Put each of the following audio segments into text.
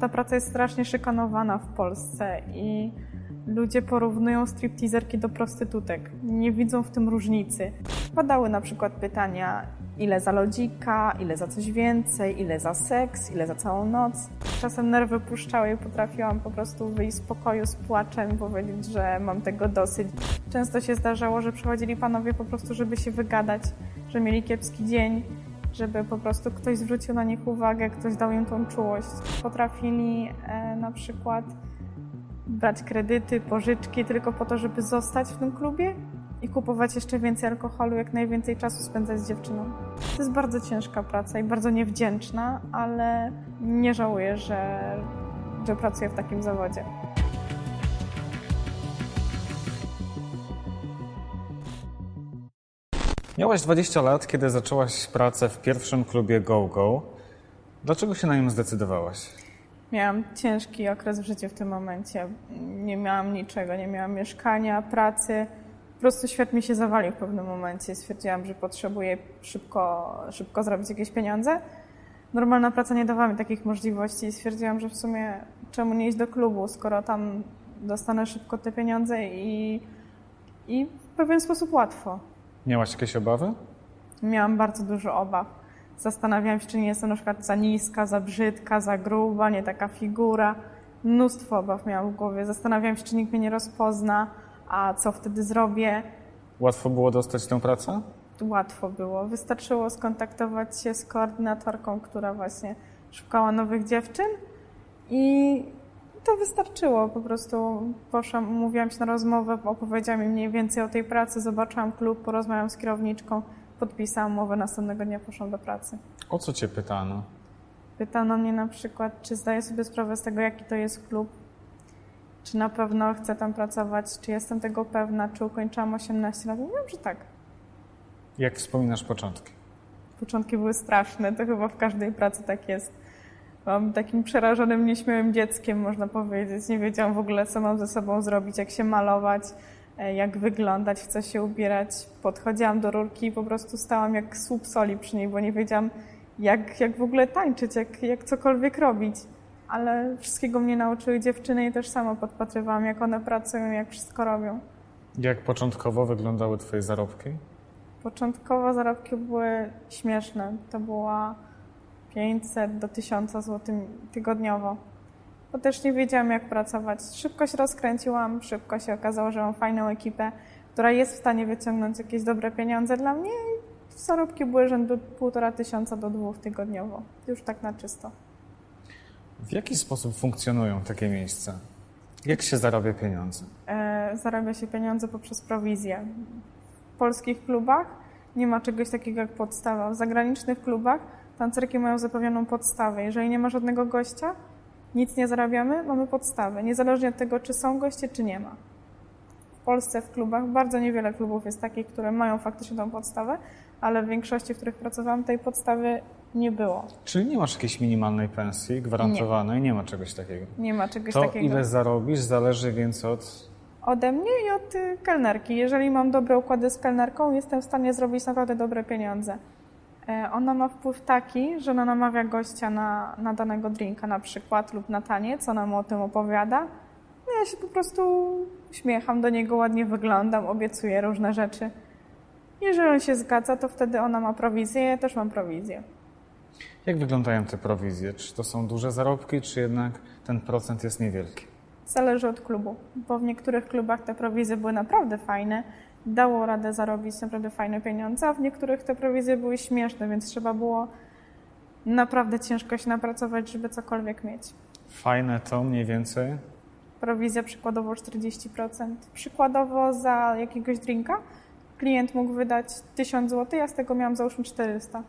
Ta praca jest strasznie szykanowana w Polsce i ludzie porównują stripteaserki do prostytutek. Nie widzą w tym różnicy. Padały na przykład pytania, ile za lodzika, ile za coś więcej, ile za seks, ile za całą noc. Czasem nerwy puszczały i potrafiłam po prostu wyjść z pokoju z płaczem i powiedzieć, że mam tego dosyć. Często się zdarzało, że przychodzili panowie po prostu, żeby się wygadać, że mieli kiepski dzień, żeby po prostu ktoś zwrócił na nich uwagę, ktoś dał im tą czułość. Potrafili e, na przykład brać kredyty, pożyczki tylko po to, żeby zostać w tym klubie i kupować jeszcze więcej alkoholu, jak najwięcej czasu spędzać z dziewczyną. To jest bardzo ciężka praca i bardzo niewdzięczna, ale nie żałuję, że, że pracuję w takim zawodzie. Miałaś 20 lat, kiedy zaczęłaś pracę w pierwszym klubie Go Go. Dlaczego się na nim zdecydowałaś? Miałam ciężki okres w życiu w tym momencie. Nie miałam niczego, nie miałam mieszkania, pracy. Po prostu świat mi się zawalił w pewnym momencie. Stwierdziłam, że potrzebuję szybko, szybko zrobić jakieś pieniądze. Normalna praca nie dawała mi takich możliwości i stwierdziłam, że w sumie czemu nie iść do klubu, skoro tam dostanę szybko te pieniądze i, i w pewien sposób łatwo. Miałaś jakieś obawy? Miałam bardzo dużo obaw. Zastanawiałam się, czy nie jestem na przykład za niska, za brzydka, za gruba, nie taka figura. Mnóstwo obaw miałam w głowie. Zastanawiałam się, czy nikt mnie nie rozpozna, a co wtedy zrobię. Łatwo było dostać tę pracę? Łatwo było. Wystarczyło skontaktować się z koordynatorką, która właśnie szukała nowych dziewczyn i to wystarczyło. Po prostu poszłam, umówiłam się na rozmowę, opowiedziałam mi mniej więcej o tej pracy, zobaczyłam klub, porozmawiałam z kierowniczką, podpisałam umowę, następnego dnia poszłam do pracy. O co cię pytano? Pytano mnie na przykład, czy zdaję sobie sprawę z tego, jaki to jest klub, czy na pewno chcę tam pracować, czy jestem tego pewna, czy ukończyłam 18 lat. Mówiłam, że tak. Jak wspominasz początki? Początki były straszne, to chyba w każdej pracy tak jest. Byłam takim przerażonym, nieśmiałym dzieckiem, można powiedzieć. Nie wiedziałam w ogóle, co mam ze sobą zrobić, jak się malować, e, jak wyglądać, w co się ubierać. Podchodziłam do rurki i po prostu stałam jak słup soli przy niej, bo nie wiedziałam, jak, jak w ogóle tańczyć, jak, jak cokolwiek robić. Ale wszystkiego mnie nauczyły dziewczyny i też sama podpatrywałam, jak one pracują, jak wszystko robią. Jak początkowo wyglądały twoje zarobki? Początkowo zarobki były śmieszne. To była 500 do 1000 zł tygodniowo. Bo też nie wiedziałam, jak pracować. Szybko się rozkręciłam, szybko się okazało, że mam fajną ekipę, która jest w stanie wyciągnąć jakieś dobre pieniądze dla mnie i zarobki były rzędu 1,5 tysiąca do 2 tygodniowo. Już tak na czysto. W jaki sposób funkcjonują takie miejsca? Jak się zarabia pieniądze? E, zarabia się pieniądze poprzez prowizję. W polskich klubach nie ma czegoś takiego jak podstawa. W zagranicznych klubach tancerki mają zapewnioną podstawę. Jeżeli nie ma żadnego gościa, nic nie zarabiamy, mamy podstawę. Niezależnie od tego, czy są goście, czy nie ma. W Polsce w klubach bardzo niewiele klubów jest takich, które mają faktycznie tą podstawę, ale w większości, w których pracowałam, tej podstawy nie było. Czyli nie masz jakiejś minimalnej pensji gwarantowanej? Nie, nie ma czegoś takiego. Nie ma czegoś To takiego. ile zarobisz zależy więc od... Ode mnie i od kelnerki. Jeżeli mam dobre układy z kelnerką, jestem w stanie zrobić naprawdę dobre pieniądze. E, Ona ma wpływ taki, że ona namawia gościa na, na danego drinka na przykład lub na taniec, ona mu o tym opowiada. No ja się po prostu uśmiecham do niego, ładnie wyglądam, obiecuję różne rzeczy. Jeżeli on się zgadza, to wtedy ona ma prowizję, ja też mam prowizję. Jak wyglądają te prowizje? Czy to są duże zarobki, czy jednak ten procent jest niewielki? Zależy od klubu, bo w niektórych klubach te prowizje były naprawdę fajne, dało radę zarobić naprawdę fajne pieniądze, a w niektórych te prowizje były śmieszne, więc trzeba było naprawdę ciężko się napracować, żeby cokolwiek mieć. Fajne to mniej więcej? Prowizja przykładowo 40%. Przykładowo za jakiegoś drinka klient mógł wydać 1000 zł, ja z tego miałam załóżmy 400.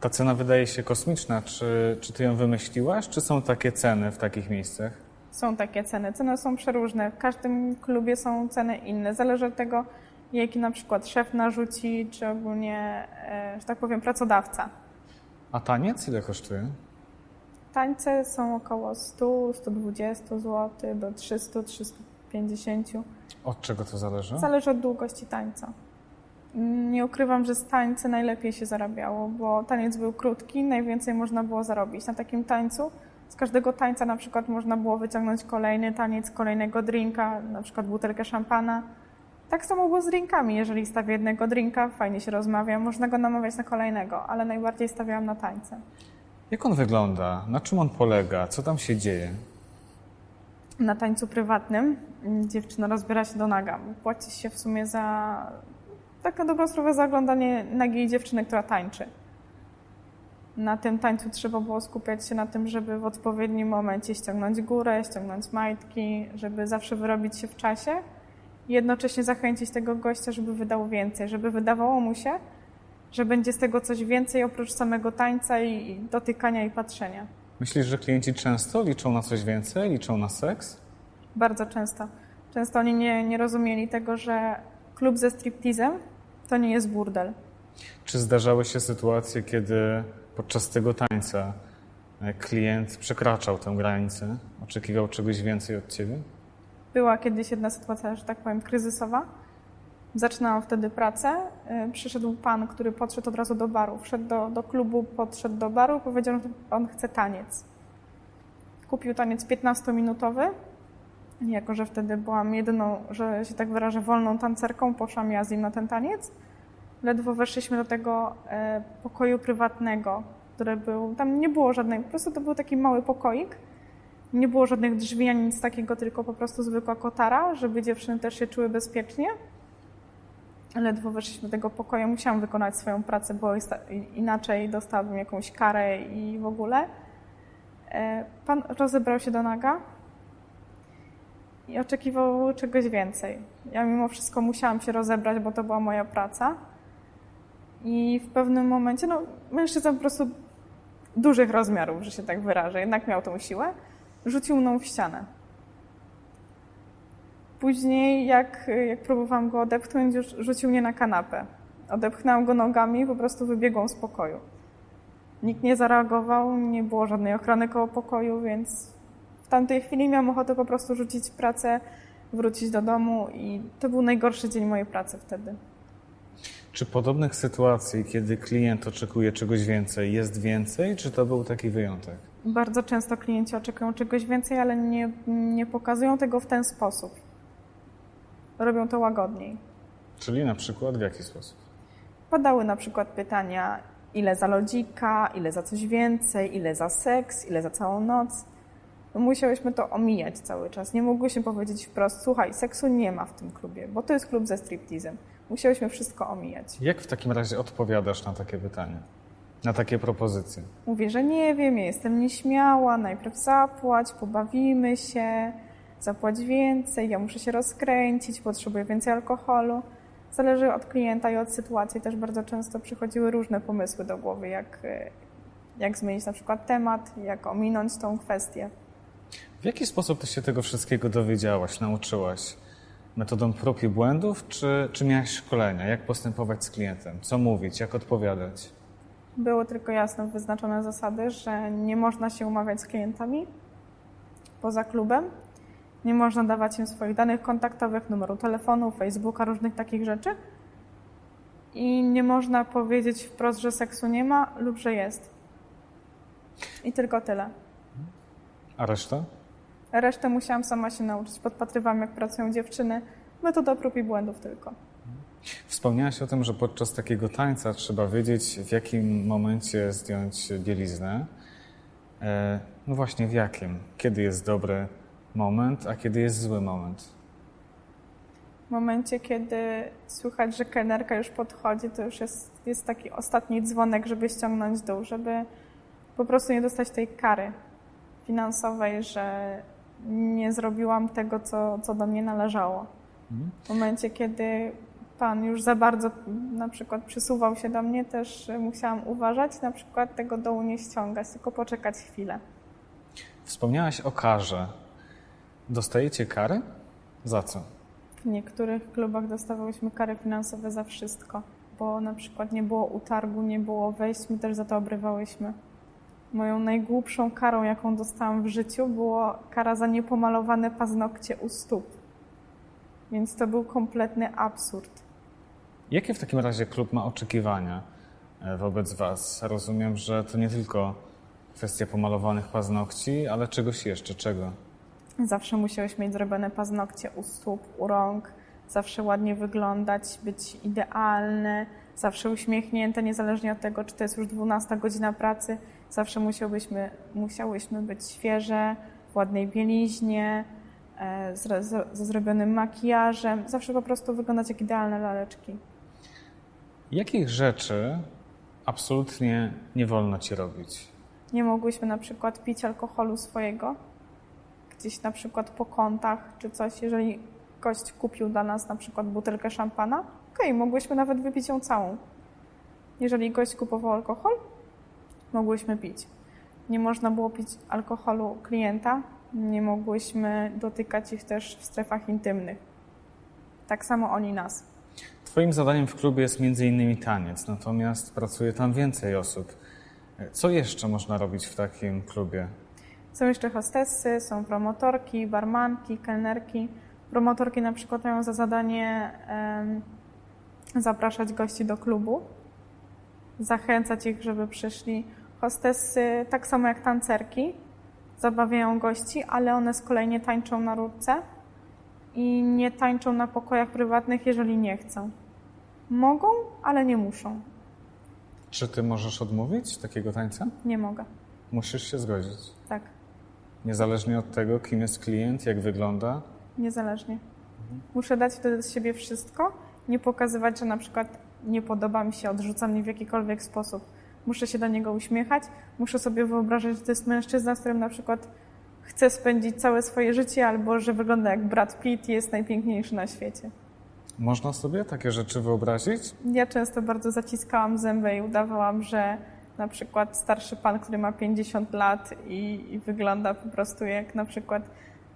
Ta cena wydaje się kosmiczna. Czy, czy ty ją wymyśliłaś, czy są takie ceny w takich miejscach? Są takie ceny. Ceny są przeróżne. W każdym klubie są ceny inne. Zależy od tego, jaki na przykład szef narzuci, czy ogólnie, e, że tak powiem, pracodawca. A taniec ile kosztuje? Tańce są około 100, 120 zł do 300, 350. Od czego to zależy? Zależy od długości tańca. Nie ukrywam, że z tańca najlepiej się zarabiało, bo taniec był krótki, najwięcej można było zarobić. Na takim tańcu Z każdego tańca na przykład można było wyciągnąć kolejny taniec, kolejnego drinka, na przykład butelkę szampana. Tak samo było z drinkami. Jeżeli stawię jednego drinka, fajnie się rozmawia, można go namawiać na kolejnego, ale najbardziej stawiałam na tańce. Jak on wygląda? Na czym on polega? Co tam się dzieje? Na tańcu prywatnym dziewczyna rozbiera się do naga. Płaci się w sumie za, tak na dobrą sprawę, za oglądanie nagiej dziewczyny, która tańczy. Na tym tańcu trzeba było skupiać się na tym, żeby w odpowiednim momencie ściągnąć górę, ściągnąć majtki, żeby zawsze wyrobić się w czasie i jednocześnie zachęcić tego gościa, żeby wydał więcej, żeby wydawało mu się, że będzie z tego coś więcej oprócz samego tańca i dotykania i patrzenia. Myślisz, że klienci często liczą na coś więcej, liczą na seks? Bardzo często. Często oni nie, nie rozumieli tego, że klub ze striptizem to nie jest burdel. Czy zdarzały się sytuacje, kiedy podczas tego tańca e, klient przekraczał tę granicę, oczekiwał czegoś więcej od ciebie? Była kiedyś jedna sytuacja, że tak powiem, kryzysowa. Zaczynałam wtedy pracę. E, przyszedł pan, który podszedł od razu do baru. Wszedł do, do klubu, podszedł do baru, powiedział, że on chce taniec. Kupił taniec 15-minutowy. Jako, że wtedy byłam jedyną, że się tak wyrażę, wolną tancerką, poszłam ja z nim na ten taniec. Ledwo weszliśmy do tego e, pokoju prywatnego, który był, tam nie było żadnej, po prostu to był taki mały pokoik. Nie było żadnych drzwi ani nic takiego, tylko po prostu zwykła kotara, żeby dziewczyny też się czuły bezpiecznie. Ledwo weszliśmy do tego pokoju, musiałam wykonać swoją pracę, bo inaczej dostałabym jakąś karę i w ogóle. E, pan rozebrał się do naga i oczekiwał czegoś więcej. Ja mimo wszystko musiałam się rozebrać, bo to była moja praca. I w pewnym momencie, no, mężczyzna po prostu dużych rozmiarów, że się tak wyrażę, jednak miał tą siłę, rzucił mną w ścianę. Później, jak, jak próbowałam go odepchnąć, już rzucił mnie na kanapę. Odepchnęłam go nogami i po prostu wybiegłam z pokoju. Nikt nie zareagował, nie było żadnej ochrony koło pokoju, więc w tamtej chwili miałam ochotę po prostu rzucić pracę, wrócić do domu i to był najgorszy dzień mojej pracy wtedy. Czy podobnych sytuacji, kiedy klient oczekuje czegoś więcej, jest więcej, czy to był taki wyjątek? Bardzo często klienci oczekują czegoś więcej, ale nie, nie pokazują tego w ten sposób. Robią to łagodniej. Czyli na przykład w jaki sposób? Padały na przykład pytania, ile za lodzika, ile za coś więcej, ile za seks, ile za całą noc. Musiałyśmy to omijać cały czas. Nie mogłyśmy powiedzieć wprost, słuchaj, seksu nie ma w tym klubie, bo to jest klub ze striptizem. Musiałyśmy wszystko omijać. Jak w takim razie odpowiadasz na takie pytanie? Na takie propozycje? Mówię, że nie wiem, ja jestem nieśmiała, najpierw zapłać, pobawimy się, zapłać więcej, ja muszę się rozkręcić, potrzebuję więcej alkoholu. Zależy od klienta i od sytuacji. Też bardzo często przychodziły różne pomysły do głowy, jak, jak zmienić na przykład temat, jak ominąć tą kwestię. W jaki sposób ty się tego wszystkiego dowiedziałaś, nauczyłaś? Metodą prób i błędów, czy, czy miałaś szkolenia? Jak postępować z klientem? Co mówić? Jak odpowiadać? Były tylko jasno wyznaczone zasady, że nie można się umawiać z klientami poza klubem. Nie można dawać im swoich danych kontaktowych, numeru telefonu, Facebooka, różnych takich rzeczy. I nie można powiedzieć wprost, że seksu nie ma lub że jest. I tylko tyle. A reszta? Resztę musiałam sama się nauczyć. Podpatrywałam, jak pracują dziewczyny. Metoda prób i błędów tylko. Wspomniałaś o tym, że podczas takiego tańca trzeba wiedzieć, w jakim momencie zdjąć bieliznę. E, no właśnie, w jakim? Kiedy jest dobry moment, a kiedy jest zły moment? W momencie, kiedy słychać, że kelnerka już podchodzi, to już jest, jest taki ostatni dzwonek, żeby ściągnąć dół, żeby po prostu nie dostać tej kary finansowej, że nie zrobiłam tego, co, co do mnie należało. W momencie, kiedy Pan już za bardzo na przykład przysuwał się do mnie, też musiałam uważać, na przykład tego dołu nie ściągać, tylko poczekać chwilę. Wspomniałaś o karze. Dostajecie kary? Za co? W niektórych klubach dostawałyśmy kary finansowe za wszystko, bo na przykład nie było utargu, nie było wejść, my też za to obrywałyśmy. Moją najgłupszą karą, jaką dostałam w życiu, było kara za niepomalowane paznokcie u stóp. Więc to był kompletny absurd. Jakie w takim razie klub ma oczekiwania e, wobec Was? Rozumiem, że to nie tylko kwestia pomalowanych paznokci, ale czegoś jeszcze, czego? Zawsze musiałeś mieć zrobione paznokcie u stóp, u rąk, zawsze ładnie wyglądać, być idealne, zawsze uśmiechnięte, niezależnie od tego, czy to jest już 12 godzina pracy. Zawsze musiałbyśmy, musiałyśmy być świeże, w ładnej bieliźnie, e, z, z, ze zrobionym makijażem. Zawsze po prostu wyglądać jak idealne laleczki. Jakich rzeczy absolutnie nie wolno ci robić? Nie mogłyśmy na przykład pić alkoholu swojego, gdzieś na przykład po kątach czy coś. Jeżeli gość kupił dla nas na przykład butelkę szampana, okej, okay, mogłyśmy nawet wypić ją całą. Jeżeli gość kupował alkohol, mogłyśmy pić. Nie można było pić alkoholu klienta, nie mogłyśmy dotykać ich też w strefach intymnych. Tak samo oni nas. Twoim zadaniem w klubie jest m.in. taniec, natomiast pracuje tam więcej osób. Co jeszcze można robić w takim klubie? Są jeszcze hostessy, są promotorki, barmanki, kelnerki. Promotorki na przykład mają za zadanie zapraszać gości do klubu, zachęcać ich, żeby przyszli. Hostessy, tak samo jak tancerki, zabawiają gości, ale one z kolei nie tańczą na rurce i nie tańczą na pokojach prywatnych, jeżeli nie chcą. Mogą, ale nie muszą. Czy ty możesz odmówić takiego tańca? Nie mogę. Musisz się zgodzić. Tak. Niezależnie od tego, kim jest klient, jak wygląda? Niezależnie. Mhm. Muszę dać wtedy z siebie wszystko, nie pokazywać, że na przykład nie podoba mi się, odrzuca mnie w jakikolwiek sposób. Muszę się do niego uśmiechać, muszę sobie wyobrażać, że to jest mężczyzna, z którym na przykład chcę spędzić całe swoje życie, albo że wygląda jak Brad Pitt i jest najpiękniejszy na świecie. Można sobie takie rzeczy wyobrazić? Ja często bardzo zaciskałam zęby i udawałam, że na przykład starszy pan, który ma 50 lat i, i, wygląda po prostu jak na przykład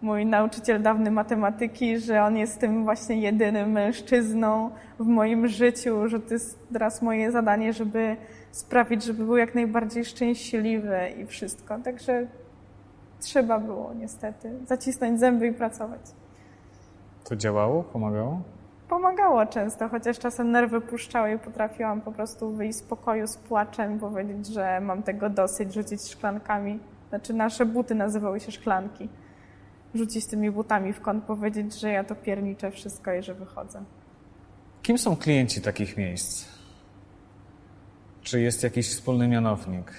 mój nauczyciel dawny matematyki, że on jest tym właśnie jedynym mężczyzną w moim życiu, że to jest teraz moje zadanie, żeby sprawić, żeby był jak najbardziej szczęśliwy i wszystko. Także trzeba było niestety zacisnąć zęby i pracować. To działało? Pomagało? pomagało często, chociaż czasem nerwy puszczały i potrafiłam po prostu wyjść z pokoju z płaczem, powiedzieć, że mam tego dosyć, rzucić szklankami. Znaczy nasze buty nazywały się szklanki. Rzucić tymi butami w kąt, powiedzieć, że ja to pierniczę wszystko i że wychodzę. Kim są klienci takich miejsc? Czy jest jakiś wspólny mianownik?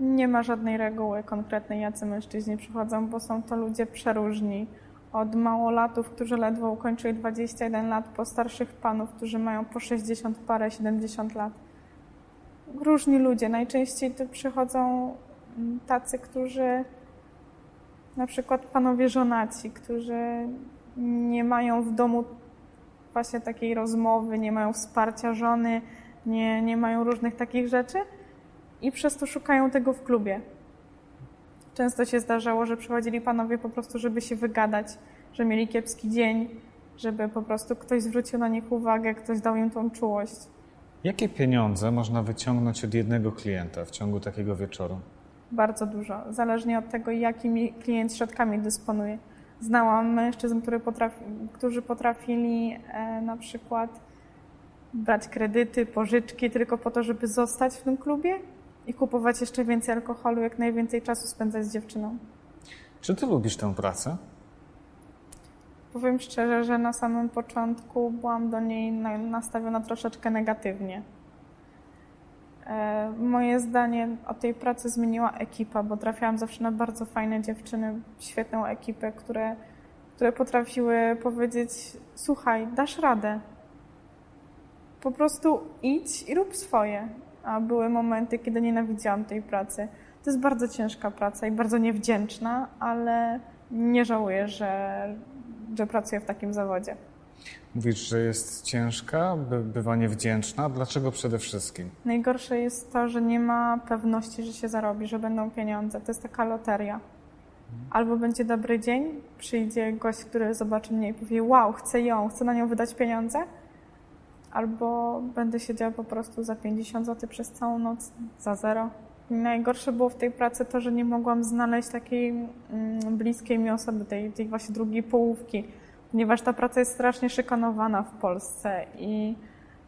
Nie ma żadnej reguły konkretnej, jacy mężczyźni przychodzą, bo są to ludzie przeróżni od małolatów, którzy ledwo ukończyli 21 lat, po starszych panów, którzy mają po 60 parę, 70 lat. Różni ludzie. Najczęściej tu przychodzą mm, tacy, którzy na przykład panowie żonaci, którzy nie mają w domu właśnie takiej rozmowy, nie mają wsparcia żony, nie, nie mają różnych takich rzeczy i przez to szukają tego w klubie. Często się zdarzało, że przychodzili panowie po prostu, żeby się wygadać, że mieli kiepski dzień, żeby po prostu ktoś zwrócił na nich uwagę, ktoś dał im tą czułość. Jakie pieniądze można wyciągnąć od jednego klienta w ciągu takiego wieczoru? Bardzo dużo, zależnie od tego, jakimi klient środkami dysponuje. Znałam mężczyzn, potrafi, którzy potrafili e, na przykład brać kredyty, pożyczki tylko po to, żeby zostać w tym klubie i kupować jeszcze więcej alkoholu, jak najwięcej czasu spędzać z dziewczyną. Czy ty lubisz tę pracę? Powiem szczerze, że na samym początku byłam do niej nastawiona troszeczkę negatywnie. E, moje zdanie o tej pracy zmieniła ekipa, bo trafiałam zawsze na bardzo fajne dziewczyny, świetną ekipę, które, które potrafiły powiedzieć: Słuchaj, dasz radę. Po prostu idź i rób swoje a były momenty, kiedy nienawidziłam tej pracy. To jest bardzo ciężka praca i bardzo niewdzięczna, ale nie żałuję, że, że pracuję w takim zawodzie. Mówisz, że jest ciężka, by, bywa niewdzięczna. Dlaczego przede wszystkim? Najgorsze jest to, że nie ma pewności, że się zarobi, że będą pieniądze. To jest taka loteria. Albo będzie dobry dzień, przyjdzie gość, który zobaczy mnie i powie: Wow, chcę ją, chcę na nią wydać pieniądze albo będę siedziała po prostu za 50 zł przez całą noc, za zero. Najgorsze było w tej pracy to, że nie mogłam znaleźć takiej mm, bliskiej mi osoby, tej, tej właśnie drugiej połówki, ponieważ ta praca jest strasznie szykanowana w Polsce i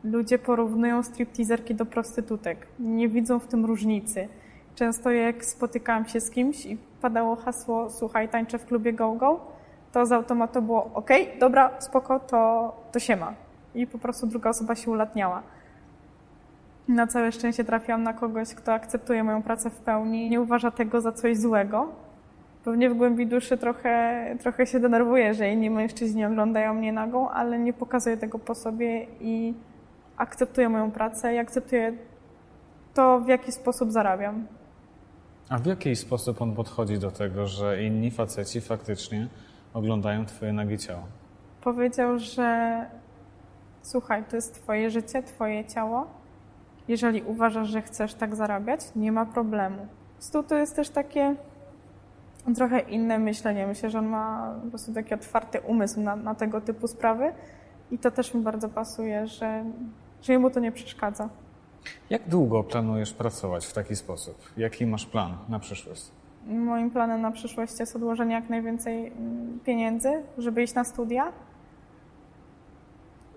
ludzie porównują stripteaserki do prostytutek. Nie widzą w tym różnicy. Często jak spotykałam się z kimś i padało hasło słuchaj, tańczę w klubie Go Go, to z automatu było ok, dobra, spoko, to, to się ma. I po prostu druga osoba się ulatniała. Na całe szczęście trafiłam na kogoś, kto akceptuje moją pracę w pełni, nie uważa tego za coś złego. Pewnie w głębi duszy trochę, trochę się denerwuję, że inni mężczyźni oglądają mnie nagą, ale nie pokazuje tego po sobie i akceptuje moją pracę i akceptuje to, w jaki sposób zarabiam. A w jaki sposób on podchodzi do tego, że inni faceci faktycznie oglądają Twoje nagie ciało? Powiedział, że słuchaj, to jest Twoje życie, Twoje ciało. Jeżeli uważasz, że chcesz tak zarabiać, nie ma problemu. Stu to jest też takie trochę inne myślenie. Myślę, że on ma po prostu taki otwarty umysł na, na tego typu sprawy i to też mi bardzo pasuje, że, że jemu to nie przeszkadza. Jak długo planujesz pracować w taki sposób? Jaki masz plan na przyszłość? Moim planem na przyszłość jest odłożenie jak najwięcej mm, pieniędzy, żeby iść na studia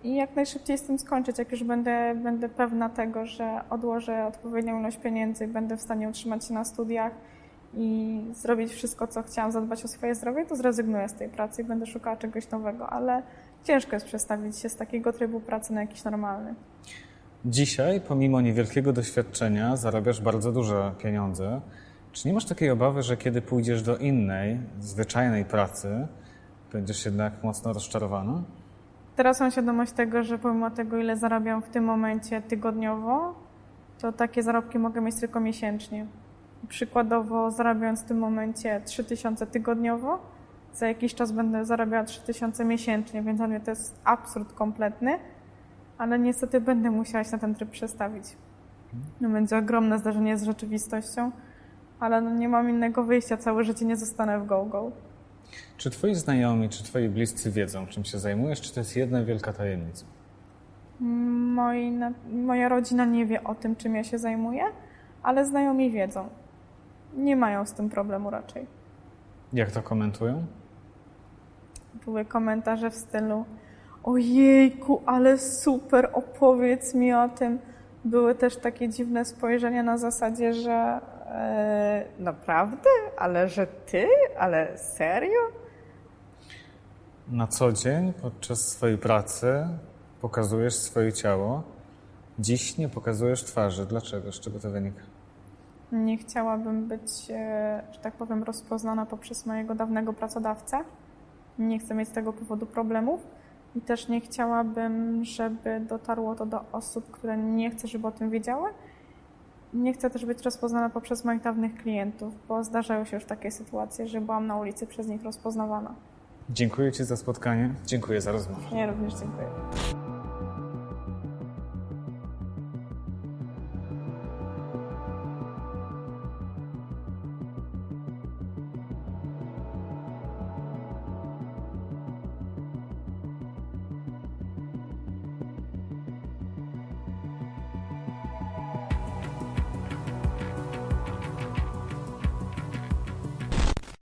i jak najszybciej z tym skończyć, jak już będę, będę pewna tego, że odłożę odpowiednią ilość pieniędzy, będę w stanie utrzymać się na studiach i zrobić wszystko, co chciałam, zadbać o swoje zdrowie, to zrezygnuję z tej pracy i będę szukała czegoś nowego, ale ciężko jest przestawić się z takiego trybu pracy na jakiś normalny. Dzisiaj, pomimo niewielkiego doświadczenia, zarabiasz bardzo duże pieniądze. Czy nie masz takiej obawy, że kiedy pójdziesz do innej, zwyczajnej pracy, będziesz jednak mocno rozczarowana? Teraz mam świadomość tego, że pomimo tego, ile zarabiam w tym momencie tygodniowo, to takie zarobki mogę mieć tylko miesięcznie. Przykładowo zarabiając w tym momencie 3000 tygodniowo, za jakiś czas będę zarabiała 3000 miesięcznie, więc dla mnie to jest absurd kompletny, ale niestety będę musiała się na ten tryb przestawić. No, będzie ogromne zdarzenie z rzeczywistością, ale no nie mam innego wyjścia, całe życie nie zostanę w go-go. Czy twoi znajomi, czy twoi bliscy wiedzą, czym się zajmujesz, czy to jest jedna wielka tajemnica? Moi, moja rodzina nie wie o tym, czym ja się zajmuję, ale znajomi wiedzą. Nie mają z tym problemu raczej. Jak to komentują? Były komentarze w stylu ojejku, ale super, opowiedz mi o tym. Były też takie dziwne spojrzenia na zasadzie, że e, naprawdę? Ale że ty? Ale serio? Na co dzień podczas swojej pracy pokazujesz swoje ciało. Dziś nie pokazujesz twarzy. Dlaczego? Z czego to wynika? Nie chciałabym być, e, że tak powiem, rozpoznana poprzez mojego dawnego pracodawcę. Nie chcę mieć z tego powodu problemów i też nie chciałabym, żeby dotarło to do osób, które nie chcę, żeby o tym wiedziały. Nie chcę też być rozpoznana poprzez moich dawnych klientów, bo zdarzają się już takie sytuacje, że byłam na ulicy przez nich rozpoznawana. Dziękuję Ci za spotkanie. Dziękuję za rozmowę. Ja również dziękuję.